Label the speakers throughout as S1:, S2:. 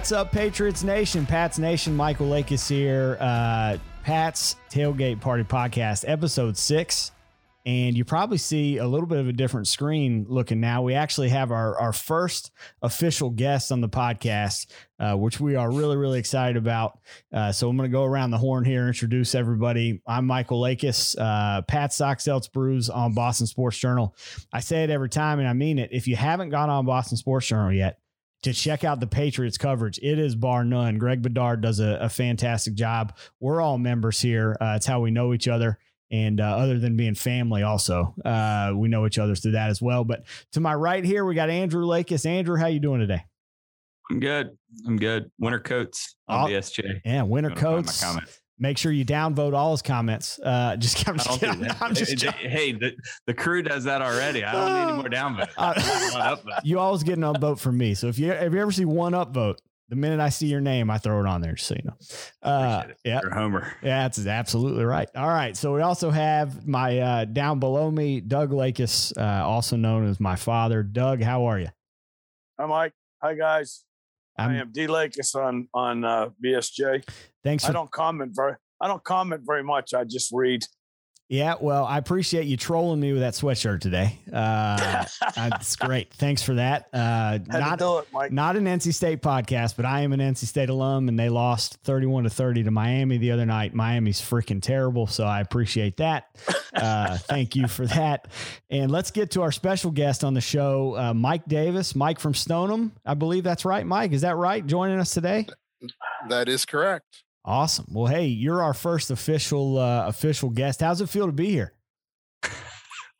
S1: What's up, Patriots Nation? Pat's Nation. Michael Lake is here. Uh, Pat's Tailgate Party Podcast, episode six. And you probably see a little bit of a different screen looking now. We actually have our, our first official guest on the podcast, uh, which we are really, really excited about. Uh, so I'm going to go around the horn here, and introduce everybody. I'm Michael Lakis, uh, Pat Sox Elts Brews on Boston Sports Journal. I say it every time, and I mean it. If you haven't gone on Boston Sports Journal yet, to check out the Patriots coverage. It is bar none. Greg Bedard does a, a fantastic job. We're all members here. Uh, it's how we know each other. And uh, other than being family, also uh, we know each other through that as well. But to my right here, we got Andrew Lakis. Andrew, how you doing today?
S2: I'm good. I'm good. Winter coats on
S1: Oh,
S2: BSJ.
S1: Yeah, winter
S2: You wanna find my
S1: coats.
S2: Comment?
S1: Make sure you downvote all his comments. Uh, just, I'm
S2: I
S1: just
S2: don't do
S1: kidding. I'm just
S2: Hey, hey, the, the crew does that already. I don't need any more downvotes.
S1: Uh,
S2: I want upvotes.
S1: you always get an upvote from me. So if you if you ever see one upvote, the minute I see your name, I throw it on there, just so you know. Uh, yeah,
S2: You're homer.
S1: Yeah, that's absolutely right. All right. So we also have my uh, down below me, Doug Lakis, uh, also known as my father. Doug, how are you?
S3: Hi, Mike. Hi, guys.
S1: I'm,
S3: I am D. Lakis on on uh, BSJ.
S1: thanks
S3: I don't comment very. I don't comment very much. I just read.
S1: Yeah, well, I appreciate you trolling me with that sweatshirt today. Uh, that's great. Thanks for that. Uh, not
S3: do it, Mike.
S1: not an NC State podcast, but I am an NC State alum, and they lost thirty-one to thirty to Miami the other night. Miami's freaking terrible, so I appreciate that. Uh, thank you for that. And let's get to our special guest on the show, uh, Mike Davis, Mike from Stoneham. I believe that's right, Mike. Is that right? Joining us today.
S4: That is correct.
S1: Awesome. Well, hey, you're our first official uh, official guest. How's it feel to be here?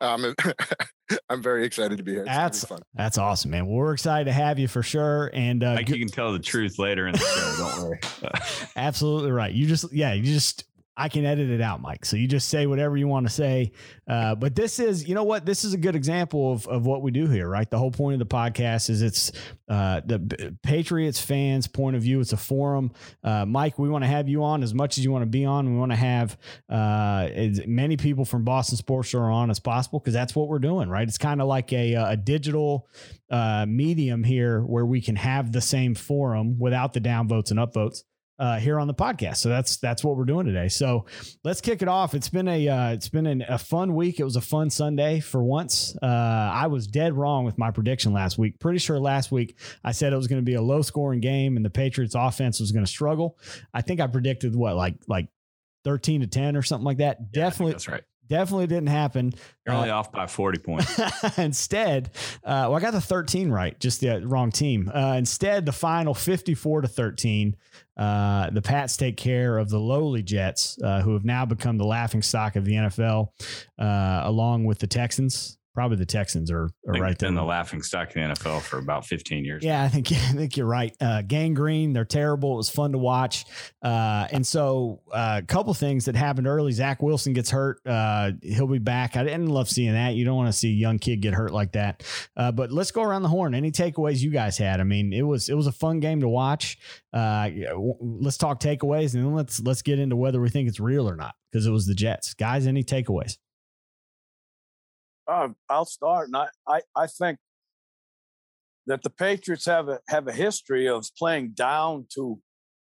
S4: Um, I'm very excited to be here. It's gonna be
S1: That's
S4: fun.
S1: that's awesome, man. Well, we're excited to have you for sure. And uh,
S2: Like you can tell the truth later in the show. Don't worry.
S1: Absolutely right. You just, yeah, you just, I can edit it out, Mike. So you just say whatever you want to say. Uh, but this is, you know what? This is a good example of, of what we do here, right? The whole point of the podcast is it's uh, the Patriots fans' point of view. It's a forum. Uh, Mike, we want to have you on as much as you want to be on. We want to have uh, as many people from Boston Sports are on as possible because that's what we're doing, right? It's kind of like a, a digital uh, medium here where we can have the same forum without the downvotes and upvotes uh, here on the podcast. So that's that's what we're doing today. So let's kick it off. It's been a uh, it's been an, a fun week. It was a fun Sunday for once. Uh, I was dead wrong with my prediction last week. Pretty sure last week I said it was going to be a low scoring game and the Patriots offense was going to struggle. I think I predicted what like like. 13 to 10 or something like that.
S2: Yeah,
S1: definitely,
S2: That's right.
S1: Definitely didn't happen.
S2: You're
S1: Uh,
S2: only off by 40 points.
S1: instead, uh, well, I got the 13 right, just the wrong team. Uh, instead, the final 54 to 13, uh, the Pats take care of the lowly Jets, uh, who have now become the laughing stock of the NFL, uh, along with the Texans. Probably the Texans are, are right there.
S2: in the laughing stock in the NFL for about 15 years.
S1: Yeah, I think I think you're right. Uh, gangrene, they're terrible. It was fun to watch. Uh, and so, uh, a couple things that happened early. Zach Wilson gets hurt. Uh, he'll be back. I didn't love seeing that. You don't want to see a young kid get hurt like that. Uh, but let's go around the horn. Any takeaways you guys had? I mean, it was it was a fun game to watch. Uh, let's talk takeaways, and then let's let's get into whether we think it's real or not because it was the Jets. Guys, any takeaways?
S3: Uh, I'll start, and I, I, I think that the Patriots have a have a history of playing down to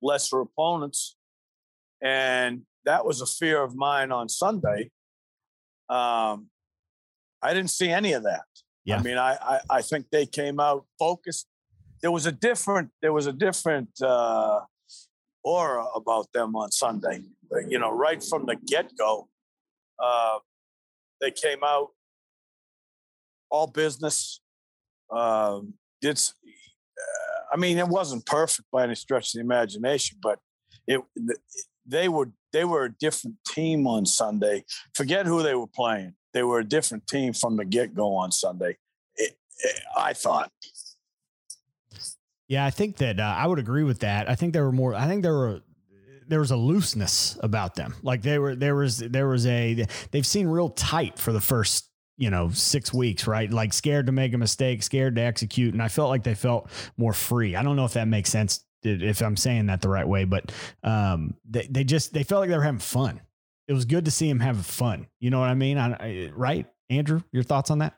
S3: lesser opponents, and that was a fear of mine on Sunday. Um, I didn't see any of that.
S1: Yeah.
S3: I mean, I, I I think they came out focused. There was a different there was a different uh, aura about them on Sunday. You know, right from the get go, uh, they came out all business. Um, did s- uh, I mean it wasn't perfect by any stretch of the imagination, but it they were they were a different team on Sunday. Forget who they were playing; they were a different team from the get go on Sunday. It, it, I thought.
S1: Yeah, I think that uh, I would agree with that. I think there were more. I think there were there was a looseness about them. Like they were there was there was a they've seen real tight for the first you know six weeks, right? Like scared to make a mistake, scared to execute, and I felt like they felt more free. I don't know if that makes sense if I'm saying that the right way, but um, they they just they felt like they were having fun. It was good to see him have fun. You know what I mean? I, I, right, Andrew? Your thoughts on that?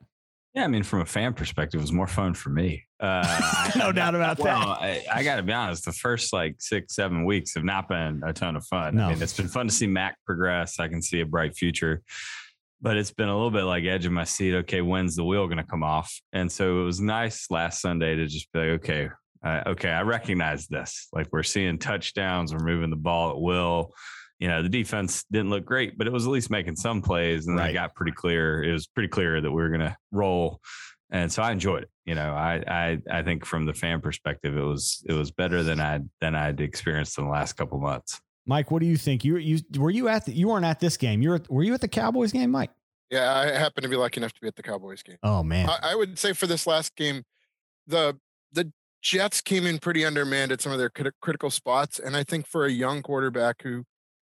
S2: Yeah, I mean, from a fan perspective, it was more fun for me. Uh,
S1: no doubt about
S2: well,
S1: that.
S2: I, I got to be honest. The first like six, seven weeks have not been a ton of fun.
S1: No.
S2: I mean, it's been fun to see Mac progress. I can see a bright future, but it's been a little bit like edge of my seat. Okay, when's the wheel going to come off? And so it was nice last Sunday to just be like, okay, uh, okay, I recognize this. Like we're seeing touchdowns, we're moving the ball at will. You know, the defense didn't look great, but it was at least making some plays, and
S1: Right.
S2: I got pretty clear. It was pretty clear that we were going to roll and so I enjoyed it. You know, I I I think from the fan perspective, it was it was better than I than I'd experienced in the last couple months.
S1: Mike, what do you think? You you were you at the, you weren't at this game. You were were you at the Cowboys game, Mike?
S4: Yeah, I happen to be lucky enough to be at the Cowboys game.
S1: Oh man.
S4: I, I would say for this last game, the the Jets came in pretty undermanned at some of their crit- critical spots, and I think for a young quarterback who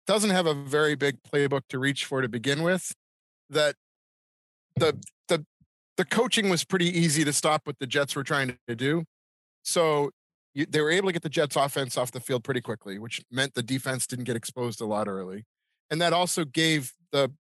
S4: doesn't have a very big playbook to reach for to begin with, that the the the coaching was pretty easy to stop what the Jets were trying to do. So you, they were able to get the Jets offense off the field pretty quickly, which meant the defense didn't get exposed a lot early, and that also gave the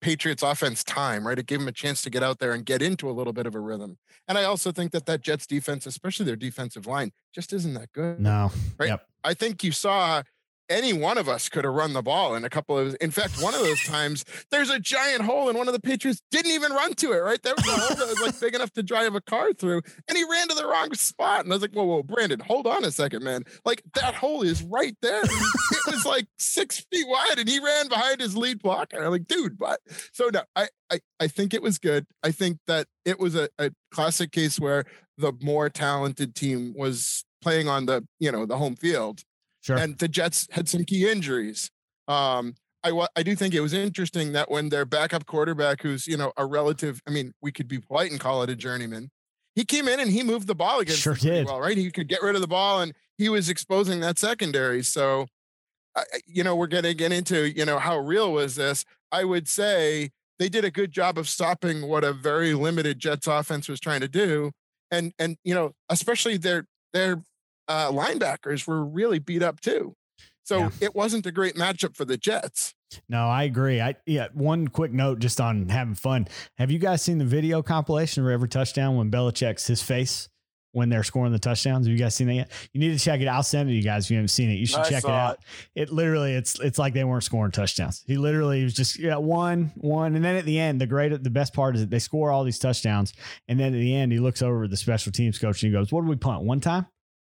S4: Patriots offense time, right? It gave them a chance to get out there and get into a little bit of a rhythm. And I also think that that Jets defense, especially their defensive line, just isn't that good.
S1: no.
S4: Right.
S1: Yep.
S4: I think you saw any one of us could have run the ball in a couple of in fact one of those times there's a giant hole and one of the Patriots didn't even run to it, right? There was a hole that was like big enough to drive a car through and he ran to the wrong spot. And I was like, whoa, whoa, Brandon, hold on a second, man. Like that hole is right there. it was like six feet wide and he ran behind his lead blocker. I'm like, dude, what? So no, I I, I think it was good. I think that it was a, a classic case where the more talented team was playing on the, you know, the home field
S1: Sure.
S4: and the Jets had some key injuries. Um, I I do think it was interesting that when their backup quarterback, who's you know a relative, I mean, we could be polite and call it a journeyman, he came in and he moved the ball against
S1: Sure
S4: pretty
S1: did.
S4: well, right? He could get rid of the ball and he was exposing that secondary. So, I- you know, we're going to get into you know how real was this? I would say they did a good job of stopping what a very limited Jets offense was trying to do, and and you know, especially their their uh, linebackers were really beat up too. So
S1: Yeah.
S4: it wasn't a great matchup for the Jets.
S1: No, I agree. I yeah. One quick note, just on having fun. Have you guys seen the video compilation of every touchdown when Belichick's his face when they're scoring the touchdowns? Have you guys seen that yet? You need to check it. I'll send it to you guys if you haven't seen it. You should
S3: I
S1: check it
S3: saw
S1: out. It. literally, it's it's like they weren't scoring touchdowns. He literally was just yeah one one, and then at the end, the great the best part is that they score all these touchdowns, and then at the end, he looks over at the special teams coach and he goes, "What did we punt? One time?"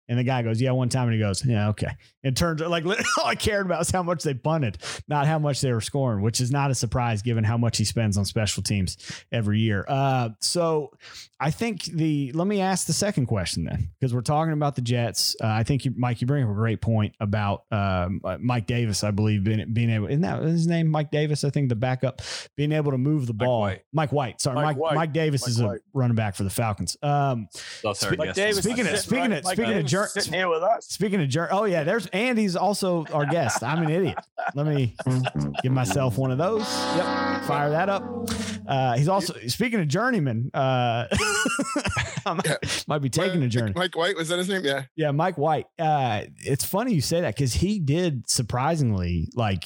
S1: And the guy goes, "Yeah, one time." And he goes, "Yeah, okay." It turns out like all I cared about is how much they punted, not how much they were scoring, which is not a surprise given how much he spends on special teams every year. Uh, so I think the let me ask the second question then, because we're talking about the Jets. Uh, I think you, Mike, you bring up a great point about um, uh, Mike Davis. I believe being, being able, isn't that his name, Mike Davis? I think the backup being able to move the
S2: Mike
S1: ball.
S2: White.
S1: Mike White. Sorry, Mike
S3: Mike
S1: Mike, Davis
S3: Mike
S1: is a running back for the Falcons. Um,
S2: That's our
S1: Spe-
S3: Mike
S2: guest.
S3: Davis,
S1: Speaking of- speaking of- speaking of
S3: Davis
S1: jer-
S3: sitting here with us.
S1: Speaking of jerk, oh yeah, there's Andy's also our guest. I'm an idiot. Let me give myself one of those. Yep, fire that up. Uh, he's also speaking of journeyman. Uh, I might, might be taking a journey.
S4: Mike White was that his name? Yeah.
S1: Yeah, Mike White. Uh, it's funny you say that because he did surprisingly like.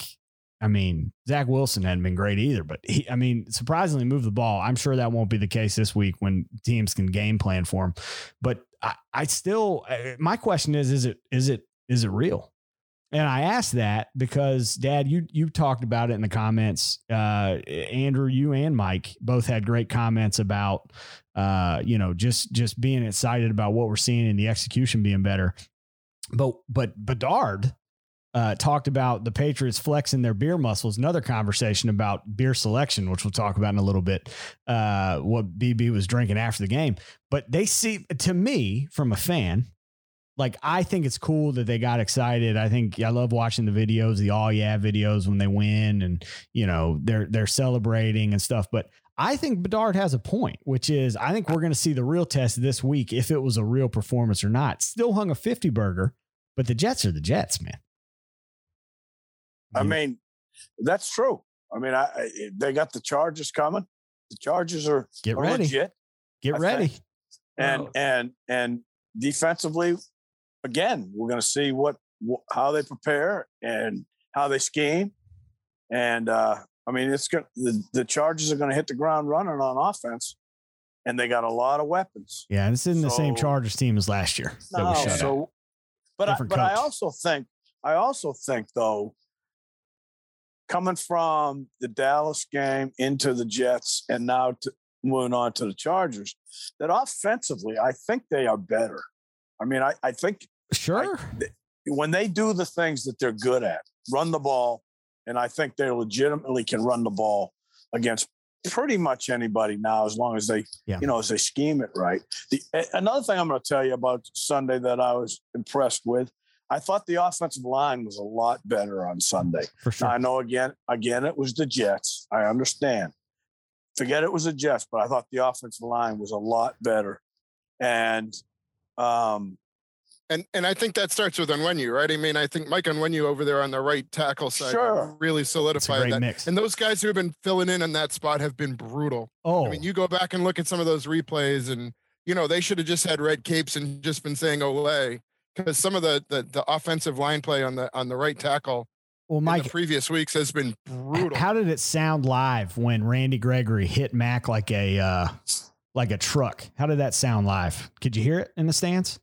S1: I mean, Zach Wilson hadn't been great either, but he, I mean, surprisingly moved the ball. I'm sure that won't be the case this week when teams can game plan for him. But I, I still, uh, my question is, is it, is it, is it real? And I asked that because, Dad, you you talked about it in the comments. Uh, Andrew, you and Mike both had great comments about, uh, you know, just just being excited about what we're seeing and the execution being better. But but Bedard uh, talked about the Patriots flexing their beer muscles. Another conversation about beer selection, which we'll talk about in a little bit. Uh, what BB was drinking after the game, but they see to me from a fan like I think it's cool that they got excited. I think I love watching the videos, the all yeah videos when they win and you know they're they're celebrating and stuff. But I think Bedard has a point, which is I think we're going to see the real test this week if it was a real performance or not. Still hung a 50 burger, but the Jets are the Jets, man.
S3: I mean, that's true. I mean, I, I they got the Chargers coming. The Chargers are,
S1: get
S3: are
S1: ready.
S3: legit,
S1: Get
S3: I
S1: ready.
S3: think. and
S2: Well-
S3: and and defensively, again, we're going to see what wh- how they prepare and how they scheme. And uh, I mean, it's going the the Chargers are going to hit the ground running on offense, and they got a lot of weapons.
S1: Yeah, this isn't the same
S3: So-
S1: Chargers team as last year. that
S3: No,
S1: shut out.
S3: so, but I, but I also think I also think though, coming from the Dallas game into the Jets and now to moving on to the Chargers, that offensively I think they are better. I mean, I, I think
S1: Sure.
S3: when they do the things that they're good at, run the ball, and I think they legitimately can run the ball against pretty much anybody now, as long as they,
S1: Yeah.
S3: you know, as they scheme it right. The another thing I'm going to tell you about Sunday that I was impressed with, I thought the offensive line was a lot better on Sunday.
S1: for sure.
S3: Now, I know again, again, it was the Jets. I understand. Forget it was the Jets, but I thought the offensive line was a lot better. And um,
S4: And and I think that starts with Onwenu, right? I mean, I think Mike Onwenu over there on the right tackle side
S3: Sure.
S4: really
S1: It's
S4: solidified that.
S1: mix.
S4: And those guys who have been filling in on that spot have been brutal.
S1: oh,
S4: I mean, you go back and look at some of those replays, and you know they should have just had red capes and just been saying "Olay," because some of the, the the offensive line play on the on the right tackle
S1: well,
S4: in
S1: Mike,
S4: the previous weeks has been brutal.
S1: how did it sound live when Randy Gregory hit Mac like a uh, like a truck? How did that sound live? Could you hear it in the stands?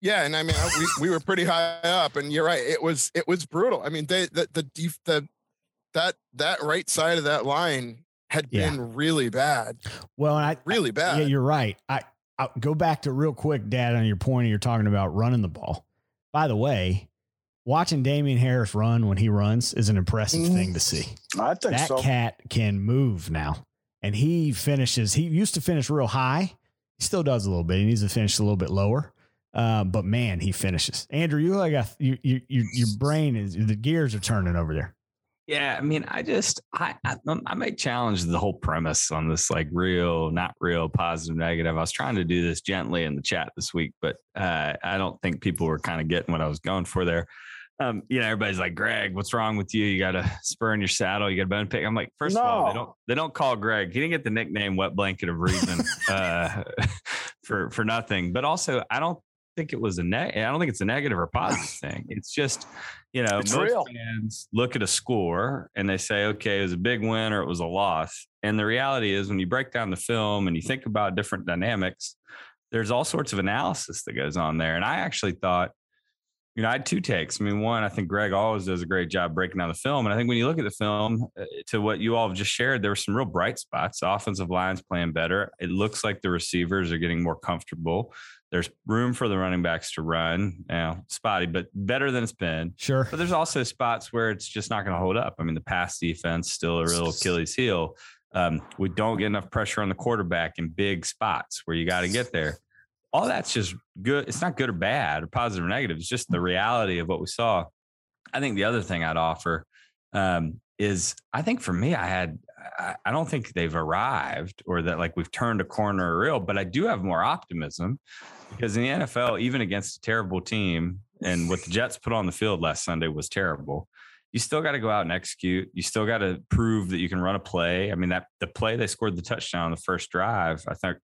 S4: Yeah, and I mean, we, we were pretty high up, and you're right. It was it was brutal. I mean, they the the def, the that that right side of that line had
S1: Yeah.
S4: been really bad,
S1: Well, I
S4: really bad.
S1: Yeah, you're right. I I'll go back to real quick, Dad, on your point. You're talking about running the ball. By the way, watching Damien Harris run when he runs is an impressive
S3: Mhm.
S1: thing to see.
S3: I think
S1: That
S3: so.
S1: cat can move now, and he finishes. He used to finish real high. He still does a little bit. He needs to finish a little bit lower. Uh, but man, he finishes. Andrew, you like a, you, you, your your brain is the gears are turning over there.
S2: Yeah, I mean, I just I I, I make challenge the whole premise on this like real, not real, positive, negative. I was trying to do this gently in the chat this week, but uh, I don't think people were kind of getting what I was going for there. Um, you know, everybody's like, Greg, what's wrong with you? You got a spur in your saddle. You got a bone pick. I'm like, first of all, they don't they don't call Greg. He didn't get the nickname Wet Blanket of Reason uh, for for nothing. But also, I don't think it was a neg. I don't think it's a negative or positive thing. It's just, you know,
S3: It's
S2: most
S3: real.
S2: fans look at a score and they say, okay, it was a big win or it was a loss. And the reality is, when you break down the film and you think about different dynamics, there's all sorts of analysis that goes on there. And I actually thought, you know, I had two takes. I mean, one, I think Greg always does a great job breaking down the film. And I think when you look at the film, uh, to what you all have just shared, there were some real bright spots. The offensive line's playing better. It looks like the receivers are getting more comfortable. There's room for the running backs to run. Now, spotty, but better than it's been.
S1: Sure.
S2: But there's also spots where it's just not going to hold up. I mean, the pass defense still a real Achilles heel. Um, we don't get enough pressure on the quarterback in big spots where you got to get there. All that's just good. It's not good or bad or positive or negative. It's just the reality of what we saw. I think the other thing I'd offer um, is I think for me, I had, I, I don't think they've arrived or that like we've turned a corner or real, but I do have more optimism because in the NFL, even against a terrible team, and what the Jets put on the field last Sunday was terrible. You still got to go out and execute. You still got to prove that you can run a play. I mean, that the play they scored the touchdown on the first drive, I think,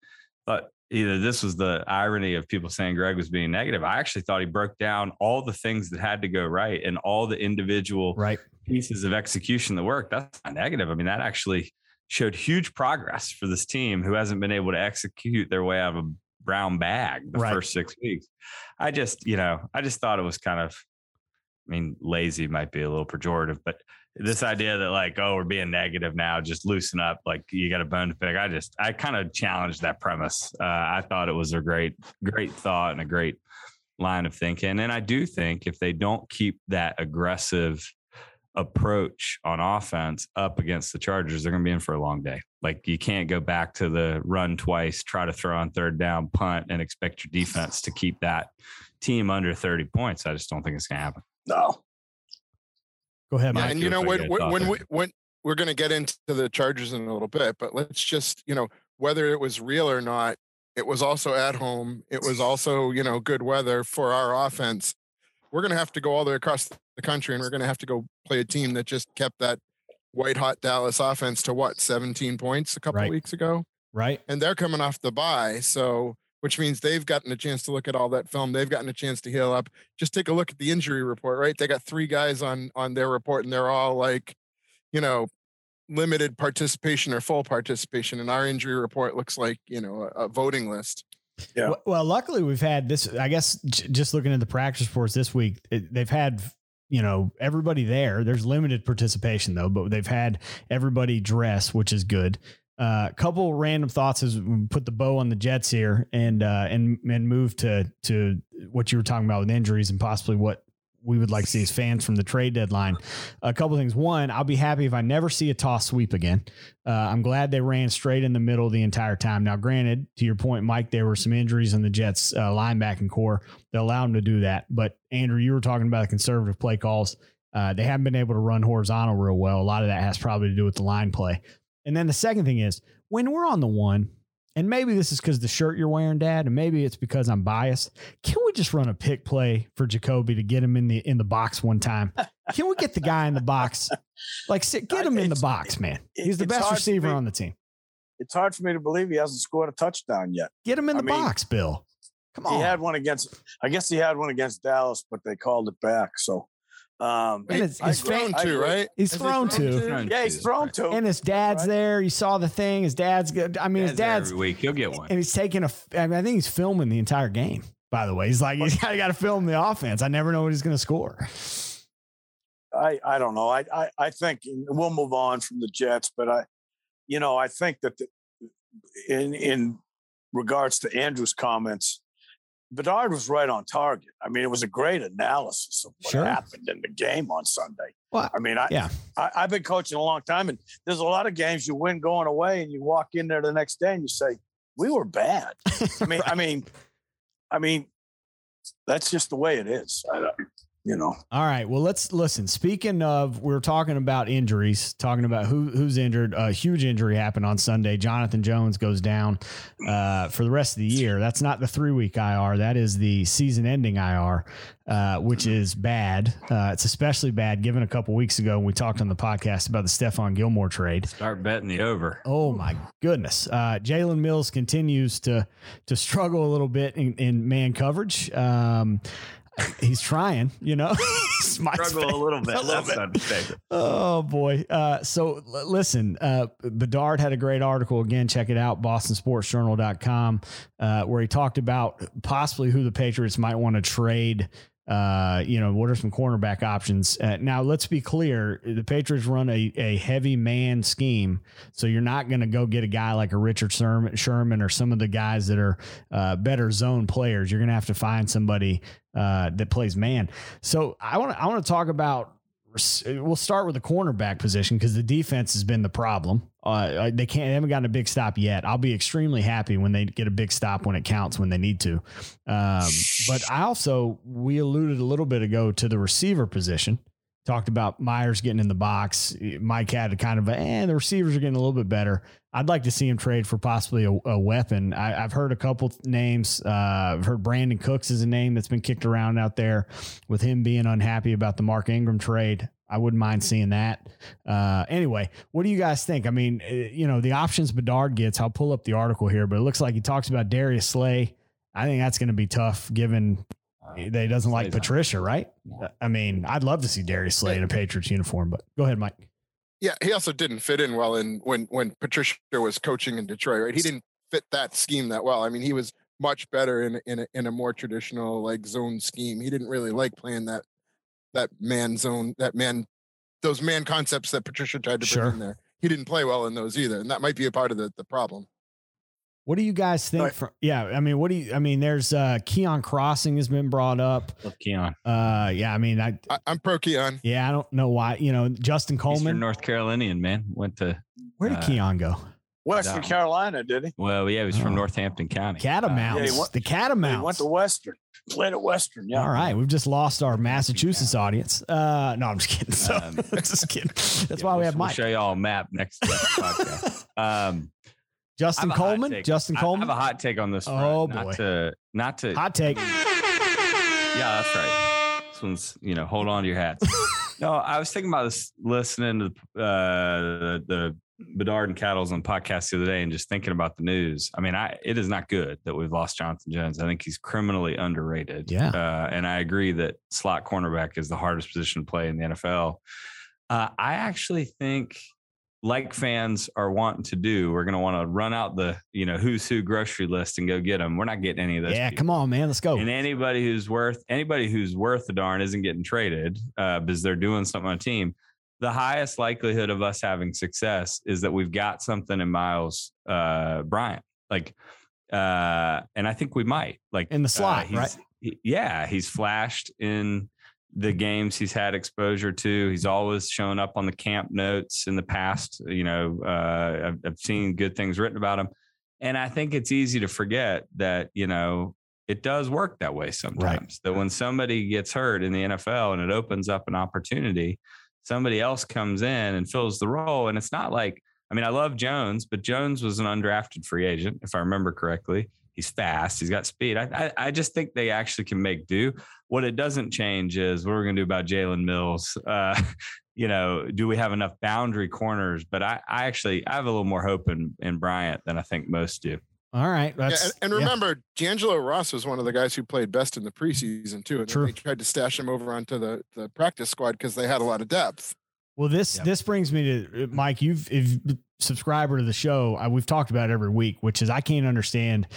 S2: thought either this was the irony of people saying Greg was being negative. I actually thought he broke down all the things that had to go right and all the individual
S1: Right.
S2: pieces of execution that work. That's not negative. I mean, that actually showed huge progress for this team who hasn't been able to execute their way out of a brown bag the
S1: Right.
S2: first six weeks. I just, you know, I just thought it was kind of, I mean, lazy might be a little pejorative, but this idea that like, oh, we're being negative now, just loosen up, like you got a bone to pick. I just, I kind of challenged that premise. Uh, I thought it was a great, great thought and a great line of thinking. And I do think if they don't keep that aggressive approach on offense up against the Chargers, they're going to be in for a long day. Like you can't go back to the run twice, try to throw on third down, punt, and expect your defense to keep that team under 30 points. I just don't think it's going to happen.
S3: No.
S1: Go ahead,
S4: Yeah, and you know when when, when we when we're going to get into the Chargers in a little bit, but let's just you know whether it was real or not, it was also at home. It was also you know good weather for our offense. We're going to have to go all the way across the country, and we're going to have to go play a team that just kept that white hot Dallas offense to what 17 points a couple
S1: Right.
S4: weeks ago,
S1: Right.
S4: and they're coming off the bye, so which means they've gotten a chance to look at all that film. They've gotten a chance to heal up. Just take a look at the injury report, right? They got three guys on on their report, and they're all like, you know, limited participation or full participation. And our injury report looks like you know a, a voting list.
S3: Yeah.
S1: Well, well, luckily we've had this. I guess just looking at the practice reports this week, it, they've had you know everybody there. There's limited participation though, but they've had everybody dress, which is good. A uh, couple random thoughts as we put the bow on the Jets here and uh, and and move to to what you were talking about with injuries and possibly what we would like to see as fans from the trade deadline. A couple things. One, I'll be happy if I never see a toss sweep again. Uh, I'm glad they ran straight in the middle the entire time. Now, granted, to your point, Mike, there were some injuries in the Jets uh, linebacking core that allowed them to do that. But Andrew, you were talking about the conservative play calls. Uh, they haven't been able to run horizontal real well. A lot of that has probably to do with the line play. And then the second thing is when we're on the one, and maybe this is because the shirt you're wearing, Dad, and maybe it's because I'm biased. Can we just run a pick play for Jakobi to get him in the in the box one time? Can we get the guy in the box? Like, sit, get him in the box, man. He's the best receiver on the team.
S3: It's hard for me to believe he hasn't scored a touchdown yet.
S1: Get him in
S3: I
S1: the
S3: mean,
S1: box, Bill. Come on.
S3: He had one against. I guess he had one against Dallas, but they called it back. So, um,
S1: And it's-
S3: I
S1: it's.
S4: Thrown
S3: I
S4: to right.
S1: He's
S4: Is he
S1: thrown
S4: thrown
S1: to.
S3: Yeah, he's thrown
S2: right.
S3: to.
S1: and his dad's
S3: Right.
S1: there. You saw the thing. His dad's good. I mean, his
S2: there
S1: dad's
S2: every week. He'll get one.
S1: and he's taking a. I mean, I think he's filming the entire game. By the way, he's like he's got to film the offense. I never know what he's going to score.
S3: I, I don't know. I, I, I think we'll move on from the Jets, but I, you know, I think that the, in in regards to Andrew's comments, Bedard was right on target. I mean, it was a great analysis of what
S1: Sure.
S3: happened in the game on Sunday.
S1: Well,
S3: I mean, I,
S1: yeah.
S3: I I've been coaching a long time, and there's a lot of games you win going away, and you walk in there the next day and you say, "We were bad." I mean, I mean, I mean, that's just the way it is. I, you know.
S1: All right. Well, let's listen. Speaking of, we are talking about injuries, talking about who who's injured. A huge injury happened on Sunday. Jonathan Jones goes down uh, for the rest of the year. That's not the three week IR. That is the season ending IR, uh, which is bad. Uh, it's especially bad given a couple weeks ago when we talked on the podcast about the Stephon Gilmore trade.
S2: Start betting the over.
S1: Oh my goodness! Uh, Jalen Mills continues to to struggle a little bit in, in man coverage. Um, he's trying, you know.
S2: Struggle a little bit.
S1: A little
S2: That's
S1: bit. Oh boy. Uh, so l- listen, uh, Bedard had a great article again. Check it out, bostonsportsjournal.com, uh, where he talked about possibly who the Patriots might want to trade. Uh, you know, what are some cornerback options? Uh, now, let's be clear. The Patriots run a, a heavy man scheme. So you're not going to go get a guy like a Richard Sherman, or some of the guys that are uh, better zone players. You're going to have to find somebody uh, that plays man. So I want to I want to talk about we'll start with the cornerback position because the defense has been the problem. Uh, they can't, they haven't gotten a big stop yet. I'll be extremely happy when they get a big stop when it counts when they need to. Um, but I also, we alluded a little bit ago to the receiver position. Talked about Meyers getting in the box. Mike had a kind of, a, eh, the receivers are getting a little bit better. I'd like to see him trade for possibly a, a weapon. I, I've heard a couple names. Uh, I've heard Brandin Cooks is a name that's been kicked around out there with him being unhappy about the Mark Ingram trade. I wouldn't mind seeing that. Uh, anyway, what do you guys think? I mean, uh, you know, the options Bedard gets, I'll pull up the article here, but it looks like he talks about Darius Slay. I think that's going to be tough given that he doesn't like
S2: Slay's not-
S1: Patricia, right? I mean, I'd love to see Darius Slay in a Patriots uniform, but go ahead, Mike.
S4: Yeah, he also didn't fit in well in when when Patricia was coaching in Detroit, right? He didn't fit that scheme that well. I mean, he was much better in in a, in a more traditional like zone scheme. He didn't really like playing that that man zone, that man those man concepts that Patricia tried to
S1: Sure.
S4: bring in there. He didn't play well in those either, and that might be a part of the the problem.
S1: What do you guys think?
S3: Right.
S1: From, yeah, I mean, what do you? I mean, there's uh, Keion Crossen has been brought up.
S2: Love Keion.
S1: Uh, yeah, I mean, I
S4: I, I'm pro Keion.
S1: yeah, I don't know why. You know, Justin
S2: Eastern
S1: Coleman.
S2: North Carolinian man went to
S1: Where did
S2: uh,
S1: Keion go?
S3: Western Carolina, did he?
S2: well, yeah, he was
S1: Oh.
S2: from Northampton County.
S1: Catamounts.
S3: Yeah, he went-
S1: the
S3: He
S1: Catamounts.
S3: went to Western. Played at Western. Yeah.
S1: All right, we've just lost our Massachusetts audience. Uh, no, I'm just kidding. So,
S2: Um,
S1: just kidding. That's
S2: Yeah,
S1: why we
S2: we'll-
S1: have
S2: we'll show you all a map next, next podcast. Um,
S1: Justin
S2: have a hot
S1: Coleman. Justin
S2: I-
S1: Coleman.
S2: I have a hot take on this. Front.
S1: Oh,
S2: Not
S1: boy.
S2: to not to.
S1: Hot take.
S2: Yeah, that's right. This one's you know hold on to your hats. no, I was thinking about this listening to uh, the, the Bedard and Cattles on podcast the other day and just thinking about the news. I mean, I it is not good that we've lost Jonathan Jones. I think he's criminally underrated.
S1: Yeah.
S2: uh, and I agree that slot cornerback is the hardest position to play in the NFL. Uh, I actually think like fans are wanting to do. We're going to want to run out the, you know, who's who grocery list and go get them. We're not getting any of those.
S1: Yeah,
S2: people.
S1: come on, man. Let's go.
S2: And anybody who's worth anybody who's worth the darn isn't getting traded uh, because they're doing something on a team. The highest likelihood of us having success is that we've got something in Miles uh, Bryant. Like, uh, and I think we might. Like
S1: In the
S2: uh,
S1: slot,
S2: he's-
S1: right?
S2: he- yeah, he's flashed in the games he's had exposure to. He's always shown up on the camp notes in the past. You know, uh, I've, I've seen good things written about him, and I think it's easy to forget that you know it does work that way sometimes. That when somebody gets hurt in the NFL and it opens up an opportunity, somebody else comes in and fills the role, and it's not like. I mean, I love Jones, but Jones was an undrafted free agent, if I remember correctly. He's fast. He's got speed. I, I, I just think they actually can make do. What it doesn't change is what we're going to do about Jalen Mills. Uh, you know, do we have enough boundary corners? But I, I actually I have a little more hope in in Bryant than I think most do.
S1: All right.
S4: Yeah,
S1: That's,
S4: and, and
S1: yeah.
S4: remember, D'Angelo Ross was one of the guys who played best in the preseason too. And then
S1: True.
S4: they tried to stash him over onto the, the practice squad because they had a lot of depth.
S1: Well, this
S2: Yep.
S1: this brings me to uh, Mike. You've if subscriber to the show. I, we've talked about it every week, which is I can't understand.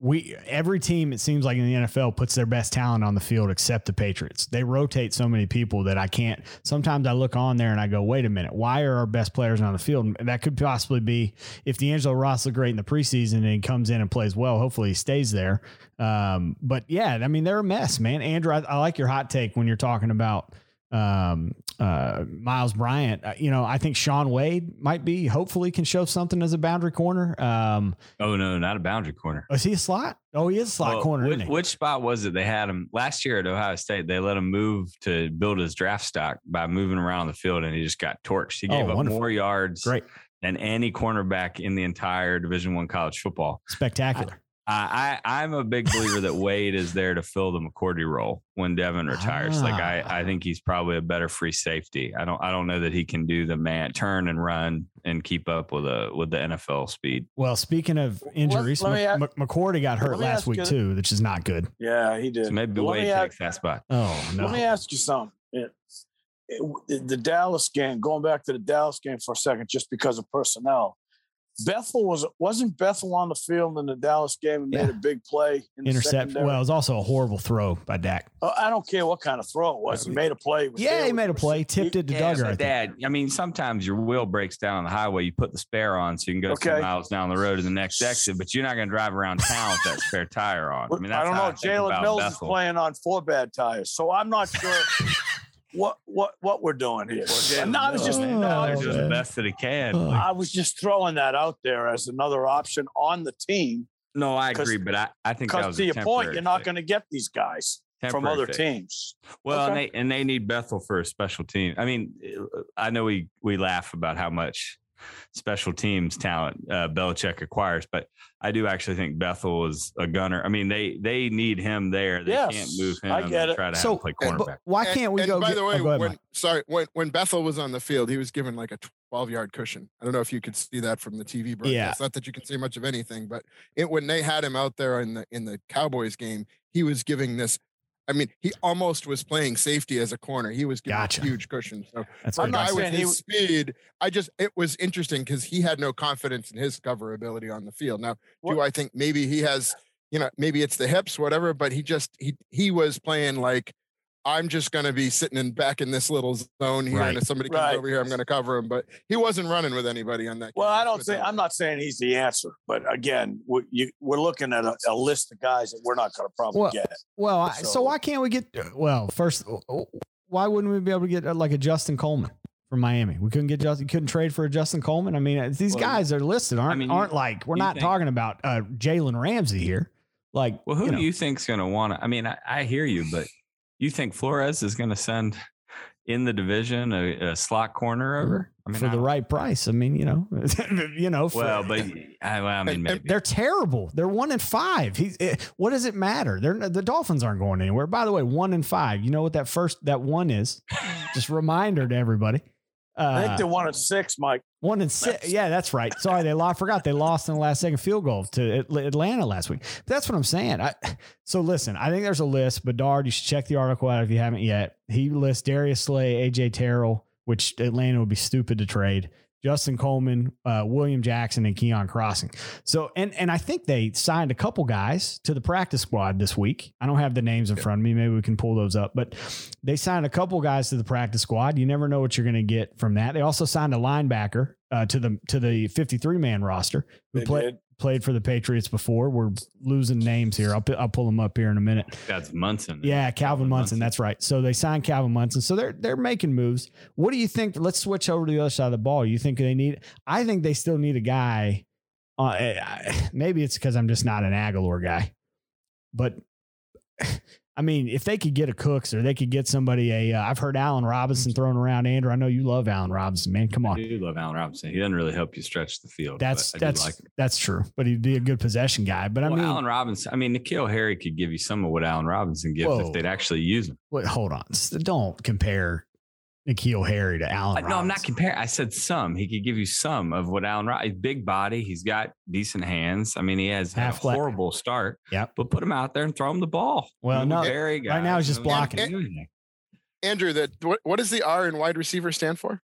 S1: We every team it seems like in the NFL puts their best talent on the field except the Patriots. They rotate so many people that I can't. Sometimes I look on there and I go, wait a minute, why are our best players on the field? And that could possibly be if D'Angelo Ross looked great in the preseason and he comes in and plays well. Hopefully he stays there. Um, but yeah, I mean they're a mess, man. Andrew, I, I like your hot take when you're talking about um, uh, Miles Bryant. Uh, you know, I think Shaun Wade might be, hopefully, can show something as a boundary corner. Um,
S2: Oh no, not a boundary corner.
S1: is he a slot? Oh, he is a slot
S2: Well,
S1: corner.
S2: Which,
S1: isn't he?
S2: which spot was it? They had him last year at Ohio State. They let him move to build his draft stock by moving around the field, and he just got torched. He
S1: Oh,
S2: gave up
S1: wonderful.
S2: more yards
S1: Great,
S2: than any cornerback in the entire Division One college football.
S1: spectacular.
S2: I, I I'm a big believer that Wade is there to fill the McCourty role when Devin retires. Like I,
S1: Ah.
S2: I think he's probably a better free safety. I don't I don't know that he can do the man turn and run and keep up with a with the NFL speed.
S1: well, speaking of injuries,
S3: let me
S1: Mc-
S3: ask-
S1: Mc- McCourty got hurt last week
S3: you-
S1: too, which is not good.
S3: Yeah, he did.
S2: So maybe
S3: But let
S2: Wade
S3: me ask-
S2: takes that spot.
S1: Oh no.
S3: Let me ask you something. It- it- the Dallas game, going back to the Dallas game for a second, just because of personnel. Bethel was wasn't Bethel on the field in the Dallas game and
S1: Yeah.
S3: made a big play in
S1: Intercept.
S3: secondary?
S1: Well, it was also a horrible throw by Dak.
S3: Uh, I don't care what kind of throw it was. He made a play. Was
S1: Yeah, he made a play,
S3: receiver.
S1: tipped it to
S2: Yeah,
S1: Dugger. I.
S2: Dad, I mean, sometimes your wheel breaks down on the highway. You put the spare on so you can go
S3: Okay.
S2: two miles down the road to the next exit, but you're not going to drive around town with that spare tire on. I mean, that's
S3: I don't know.
S2: I
S3: Jalen
S2: about
S3: Mills is playing on four bad tires, so I'm not sure what what what we're doing here.
S2: Well, Jalen
S3: no, I was just
S2: man,
S1: Oh,
S2: they're
S3: I was
S2: doing
S3: just
S2: the best that he can.
S1: Oh.
S3: I was just throwing that out there as another option on the team.
S2: no, I agree, but I, I think that
S3: Because to your point, you're not going to get these guys from other
S2: fix.
S3: teams.
S2: Well, and they and they need Bethel for a special team. I mean, I know we we laugh about how much special teams talent uh, Belichick acquires, but I do actually think Bethel is a gunner. I mean, they they need him there. They can't move him
S3: I get it.
S2: try to
S1: So,
S2: have him play cornerback.
S1: why can't we
S4: and
S1: go?
S4: By
S1: get-
S4: the way,
S1: oh, ahead,
S4: when sorry, when when Bethel was on the field, he was given like a 12 yard cushion. I don't know if you could see that from the TV broadcast.
S1: Yeah.
S4: Not that you can see much of anything, but it when they had him out there in the in the Cowboys game, he was giving this. I mean, he almost was playing safety as a corner. He was giving
S1: Gotcha.
S4: huge cushion. So
S1: That's
S3: I'm not
S4: guy with
S3: saying he
S4: his speed, I just it was interesting because he had no confidence in his cover ability on the field. Now, do I think maybe he has, you know, maybe it's the hips, whatever, but he just he he was playing like I'm just going to be sitting in back in this little zone here,
S1: Right.
S4: and if somebody comes
S3: Right.
S4: over here, I'm going to cover him. But he wasn't running with anybody on that.
S3: Well,
S4: game,
S3: I don't say
S4: that
S3: I'm not saying he's the answer, but again, we, you, we're looking at a, a list of guys that we're not going to probably
S1: Well,
S3: get.
S1: Well, I, so,
S3: So-
S1: why can't we get? Well, first, why wouldn't we be able to get uh, like a Justin Coleman from Miami? We couldn't get Justin. Couldn't trade for a Justin Coleman. I mean, uh, these
S2: Well,
S1: guys are listed aren't
S2: mean,
S1: aren't like we're not
S2: think-
S1: talking about uh, Jalen Ramsey here. Like,
S2: Well, who
S1: you
S2: do you think's going to want to? I mean, I, I hear you, but you think Flores is going to send in the division a, a slot corner over? I mean,
S1: for
S2: I
S1: the right price? I mean, you know, you know. For,
S2: Well, but I, I mean, maybe.
S1: They're terrible. They're one and five. He's eh, what does it matter? They're the Dolphins aren't going anywhere. By the way, one and five. You know what that first that one is? Just reminder to everybody.
S3: I
S1: Uh,
S3: think they won at six, Mike.
S1: one and six. Yeah, that's right. Sorry, they lost. Forgot they lost in the last second field goal to Atlanta last week. But that's what I'm saying. I, so listen, I think there's a list. Bedard, you should check the article out if you haven't yet. He lists Darius Slay, AJ Terrell, which Atlanta would be stupid to trade. Justin Coleman, uh, William Jackson, and Keion Crossen. So, and and I think they signed a couple guys to the practice squad this week. I don't have the names in front of me. Maybe we can pull those up. But they signed a couple guys to the practice squad. You never know what you're going to get from that. They also signed a linebacker uh, to the to the 53 man roster who
S3: They
S1: played
S3: did.
S1: Played for the Patriots before. We're losing names here. I'll I'll pull them up here in a minute.
S2: That's Munson.
S1: Yeah, Calvin Munson. That's right. So they signed Calvin Munson. So they're they're making moves. What do you think? Let's switch over to the other side of the ball. You think they need? I think they still need a guy. Uh, maybe it's because I'm just not an Agholor guy, but I mean, if they could get a Cooks or they could get somebody a, uh, I've heard Allen Robinson thrown around. Andrew, I know you love Allen Robinson, man. Come on, I
S2: do love Allen Robinson. He doesn't really help you stretch the field.
S1: that's
S2: I
S1: that's
S2: like
S1: that's true. But he'd be a good possession guy. But I
S2: well,
S1: mean,
S2: Allen Robinson. I mean, N'Keal Harry could give you some of what Allen Robinson gives
S1: Whoa.
S2: if they'd actually use him.
S1: wait, hold on, don't compare N'Keal Harry to Allen.
S2: Uh, no, I'm not comparing. I said some. He could give you some of what Allen Robinson. Big body. He's got decent hands. I mean, he has had a
S1: flat.
S2: horrible start.
S1: Yeah,
S2: But put him out there and throw him the ball.
S1: Well,
S2: You know,
S1: no,
S2: Harry
S1: right now he's just blocking.
S2: can't do anything.
S4: Andrew, that what, what does the R in wide receiver stand for?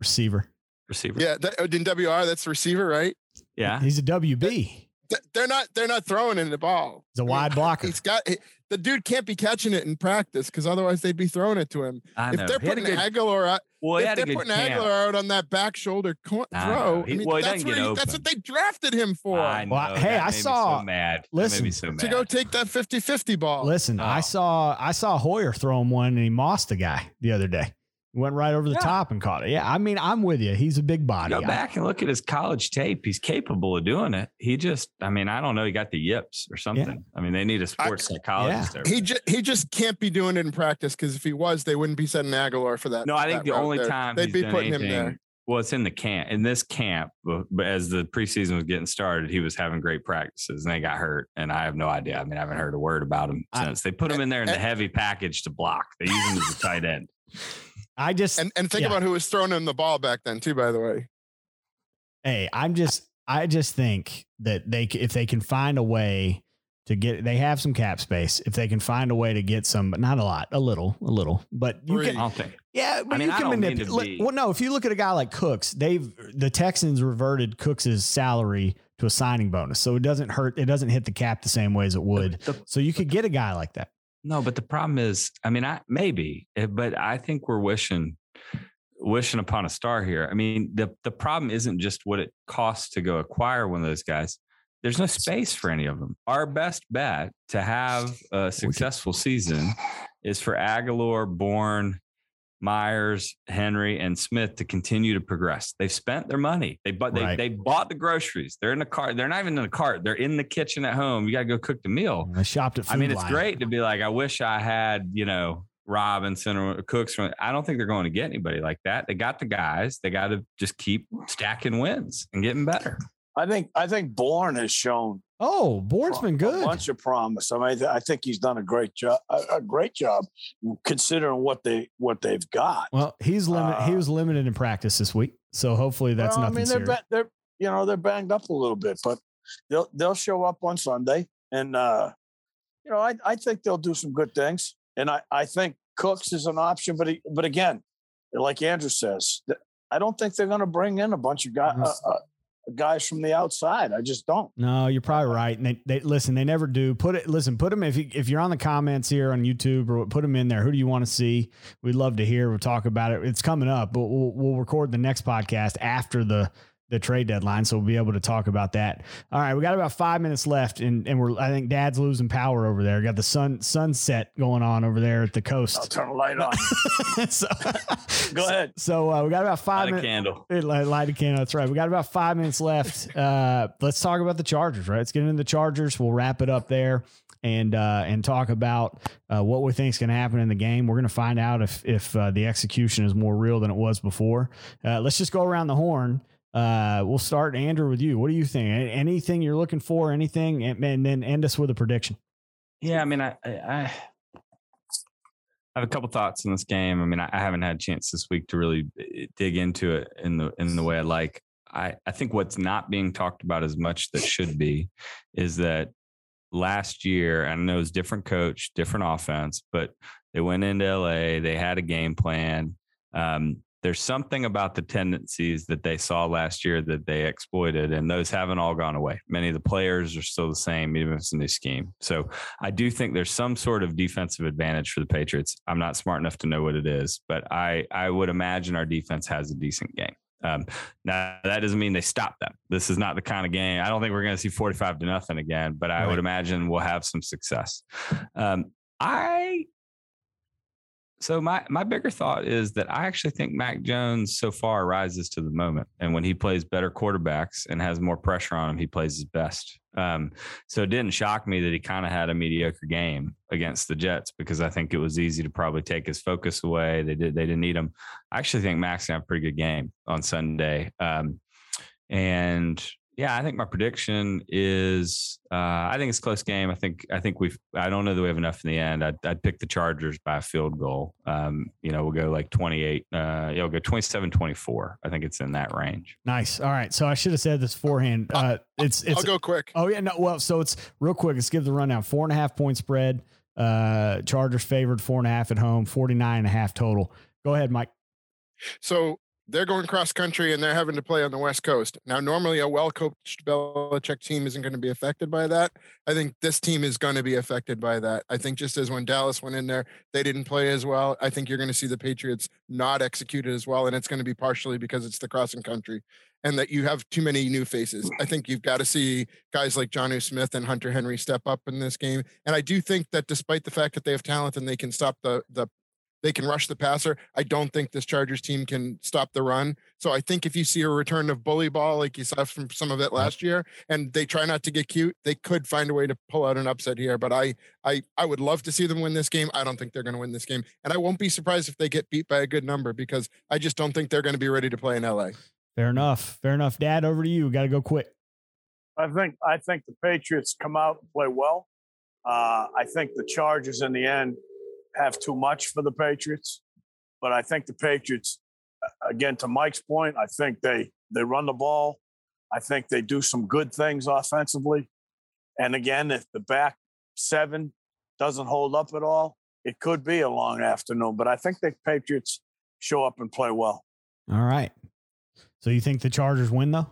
S1: receiver.
S2: Receiver.
S4: Yeah, that, oh, in WR, that's receiver, right?
S2: Yeah.
S1: He's a WB. He's
S4: Th- They're not. They're not throwing in the ball.
S1: a
S4: I a
S1: wide blocker.
S4: He's got the dude can't be catching it in practice because otherwise they'd be throwing it to him.
S2: I know.
S4: If they're
S2: He
S4: putting
S2: good-
S4: Agholor out,
S2: well,
S4: if they're putting
S2: camp.
S4: Agholor out on that back shoulder co-
S2: I
S4: throw,
S2: know.
S4: I mean,
S2: well,
S4: that's,
S2: doesn't
S4: where he- that's what they drafted him for.
S2: I know.
S1: Well, hey,
S2: that
S1: I
S2: made me
S1: saw-
S2: so mad. That
S1: listen,
S2: made me so mad.
S4: to go take that 50-50 ball.
S1: Listen, I
S2: Oh.
S1: saw I saw Hoyer throw him one and he mossed a guy the other day. Went right over the
S2: Yeah.
S1: top and caught it. Yeah, I mean, I'm with you. He's a big body.
S2: Go
S1: I-
S2: back and look at his college tape. He's capable of doing it. He just, I mean, I don't know. He got the yips or something. I mean, they need a sports psychologist there.
S4: He just he just can't be doing it in practice because if he was, they wouldn't be setting Agholor for that.
S2: no, I think the only
S4: there.
S2: time
S4: they'd
S2: he's
S4: be
S2: done
S4: putting him there.
S2: Well, it's in the camp. In this camp, but but as the preseason was getting started, he was having great practices, and they got hurt. And I have no idea. I mean, I haven't heard a word about him
S1: I-
S2: since they put him in there in the heavy package to block. They use him as a tight end.
S1: I just
S4: And and think
S1: Yeah.
S4: about who was throwing him the ball back then too. By the way,
S1: hey, I'm just I just think that they if they can find a way to get they have some cap space. If they can find a way to get some, but not a lot, a little, a little, but you
S4: Three.
S1: can
S2: I don't think.
S1: Yeah, but
S2: mean,
S1: you
S2: I
S1: can
S2: don't mean to
S1: manipulate.
S2: be-
S1: Well, no, if you look at a guy like Cooks, they've the Texans reverted Cooks's salary to a signing bonus, so it doesn't hurt. It doesn't hit the cap the same way as it would.
S2: The-
S1: So you could get a guy like that.
S2: No, but the problem is, I mean, I maybe, eh, but I think we're wishing wishing upon a star here. I mean, the the problem isn't just what it costs to go acquire one of those guys. There's no space for any of them. Our best bet to have a successful season is for Agholor, Bourne, Meyers, Henry, and Smith to continue to progress. They've spent their money. They bought they,
S1: Right.
S2: they bought the groceries. They're in the cart. They're not even in the cart. They're in the kitchen at home. You got to go cook the meal.
S1: I shopped at.
S2: I mean, it's
S1: Lion.
S2: great to be like, I wish I had, you know, Robinson or Cooks. From, I don't think they're going to get anybody like that. They got the guys. They got to just keep stacking wins and getting better.
S3: I think I think Bourne has shown
S1: Oh, Bourne's been good.
S3: a bunch of promise. I mean, I th- I think he's done a great job. A, a great job considering what they what they've got.
S1: Well, he's limited. he
S3: Uh,
S1: was limited in practice this week, so hopefully that's
S3: Well,
S1: nothing
S3: I mean, they're, ba- they're you know they're banged up a little bit, but they'll they'll show up on Sunday, and uh, you know I I think they'll do some good things, and I I think Cooks is an option, but he, but again, like Andrew says, th- I don't think they're going to bring in a bunch of guys.
S1: Mhm.
S3: Uh, uh, guys from the outside, I just don't.
S1: No, you're probably right. And they, they listen. They never do. Put it. Listen. Put them if you, if you're on the comments here on YouTube or put them in there. Who do you want to see? We'd love to hear. We'll talk about it. It's coming up, but we'll, we'll record the next podcast after the the trade deadline, so we'll be able to talk about that. All right, we got about five minutes left, and and we're I think Dad's losing power over there. Got the sun sunset going on over there at the coast.
S3: I'll
S1: coast.
S3: turn the light on.
S1: so,
S3: Go ahead.
S1: So uh, we got about five
S2: Light a
S1: minutes.
S2: candle.
S1: It light, light a candle. That's right. We got about five minutes left. Uh, let's talk about the Chargers. Right. Let's get into the Chargers. We'll wrap it up there and uh, and talk about uh, what we think is going to happen in the game. We're going to find out if if uh, the execution is more real than it was before. Uh, let's just go around the horn. Uh, we'll start Andrew with you. What do you think? Anything you're looking for? Anything? And, and then end us with a prediction.
S2: Yeah, I mean, I, I, I have a couple thoughts on this game. I mean, I, I haven't had a chance this week to really eh, dig into it in the in the way I like. I, I think what's not being talked about as much that should be is that last year, I know it was different coach, different offense, but they went into LA. They had a game plan. Um, there's something about the tendencies that they saw last year that they exploited, and those haven't all gone away. Many of the players are still the same, even if it's a new scheme. So I do think there's some sort of defensive advantage for the Patriots. I'm not smart enough to know what it is, but I I would imagine our defense has a decent game. Um, now that doesn't mean they stop them. This is not the kind of game. I don't think we're going to see 45 to nothing again, but I right. would imagine we'll have some success. Um, I so my my bigger thought is that I actually think Mac Jones so far rises to the moment, and when he plays better quarterbacks and has more pressure on him, he plays his best. Um, so it didn't shock me that he kind of had a mediocre game against the Jets because I think it was easy to probably take his focus away. They did they didn't need him. I actually think Mac's gonna have a pretty good game on Sunday. Um, and yeah, I think my prediction is uh, I think it's a close game. I think I think we've I don't know that we have enough in the end. I'd, I'd pick the Chargers by a field goal. Um, you know, we'll go like 28, uh, yeah, we'll go 27 24. I think it's in that range.
S1: Nice. All right. So I should have said this beforehand. Uh, it's, it's,
S4: I'll go quick.
S1: Oh, yeah. No, well, so it's real quick. Let's give the rundown four and a half point spread. Uh, Chargers favored four and a half at home, 49 and a half total. Go ahead, Mike.
S4: So they're going cross country and they're having to play on the West Coast. Now, normally a well coached Belichick team isn't going to be affected by that. I think this team is going to be affected by that. I think just as when Dallas went in there, they didn't play as well. I think you're going to see the Patriots not executed as well. And it's going to be partially because it's the crossing country and that you have too many new faces. I think you've got to see guys like Jonnu Smith and Hunter Henry step up in this game. And I do think that despite the fact that they have talent and they can stop the the they can rush the passer. I don't think this Chargers team can stop the run. So I think if you see a return of bully ball like you saw from some of it last year, and they try not to get cute, they could find a way to pull out an upset here. But I I I would love to see them win this game. I don't think they're going to win this game, and I won't be surprised if they get beat by a good number because I just don't think they're going to be ready to play in LA.
S1: Fair enough. Fair enough. Dad, over to you. Got to go quick.
S3: I think I think the Patriots come out and play well. Uh, I think the Chargers in the end have too much for the Patriots. But I think the Patriots, again, to Mike's point, I think they they run the ball. I think they do some good things offensively. And again, if the back seven doesn't hold up at all, it could be a long afternoon. But I think the Patriots show up and play well.
S1: All right. So you think the Chargers win though?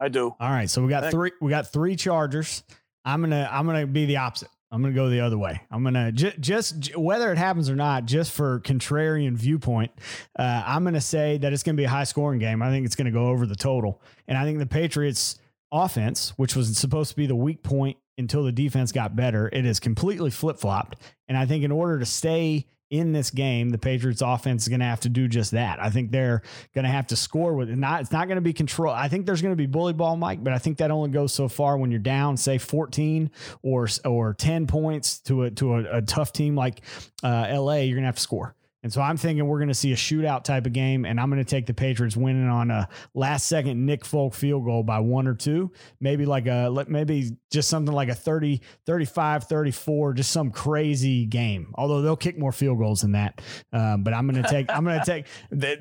S3: I do.
S1: All right. So we got three. We got three Chargers. I'm gonna. I'm gonna be the opposite. I'm going to go the other way. I'm going to j- just whether it happens or not, just for contrarian viewpoint, uh, I'm going to say that it's going to be a high scoring game. I think it's going to go over the total. And I think the Patriots offense, which was supposed to be the weak point until the defense got better, it is completely flip flopped. And I think in order to stay in this game, the Patriots offense is going to have to do just that. I think they're going to have to score with it. Not, it's not going to be control. I think there's going to be bully ball, Mike, but I think that only goes so far when you're down, say 14 or or 10 points to a to a, a tough team like uh, LA. You're going to have to score. And so I'm thinking we're going to see a shootout type of game, and I'm going to take the Patriots winning on a last second Nick Folk field goal by one or two, maybe like a maybe just something like a 30, 35, 34, just some crazy game. Although they'll kick more field goals than that, um, but I'm going to take I'm going to take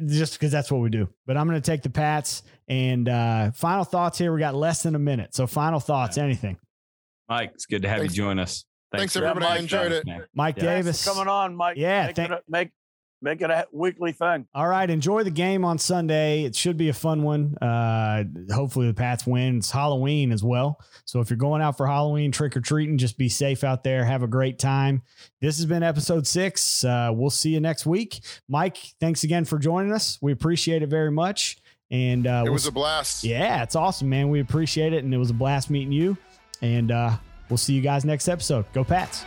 S1: just because that's what we do. But I'm going to take the Pats. And uh, final thoughts here. We got less than a minute, so final thoughts. Anything?
S2: Mike, it's good to have Thanks. you join us.
S4: Thanks, Thanks everybody. I enjoyed it.
S1: Mike yeah. Davis
S3: coming on, Mike.
S1: Yeah,
S3: make, it a, make make it a weekly thing.
S1: All right, enjoy the game on Sunday. It should be a fun one. Uh, hopefully the Pats win. It's Halloween as well, so if you're going out for Halloween trick or treating, just be safe out there. Have a great time. This has been episode six. Uh, we'll see you next week. Mike, thanks again for joining us. We appreciate it very much. And uh,
S4: it was a blast.
S1: Yeah, it's awesome, man. We appreciate it, and it was a blast meeting you. And uh, we'll see you guys next episode. Go Pats.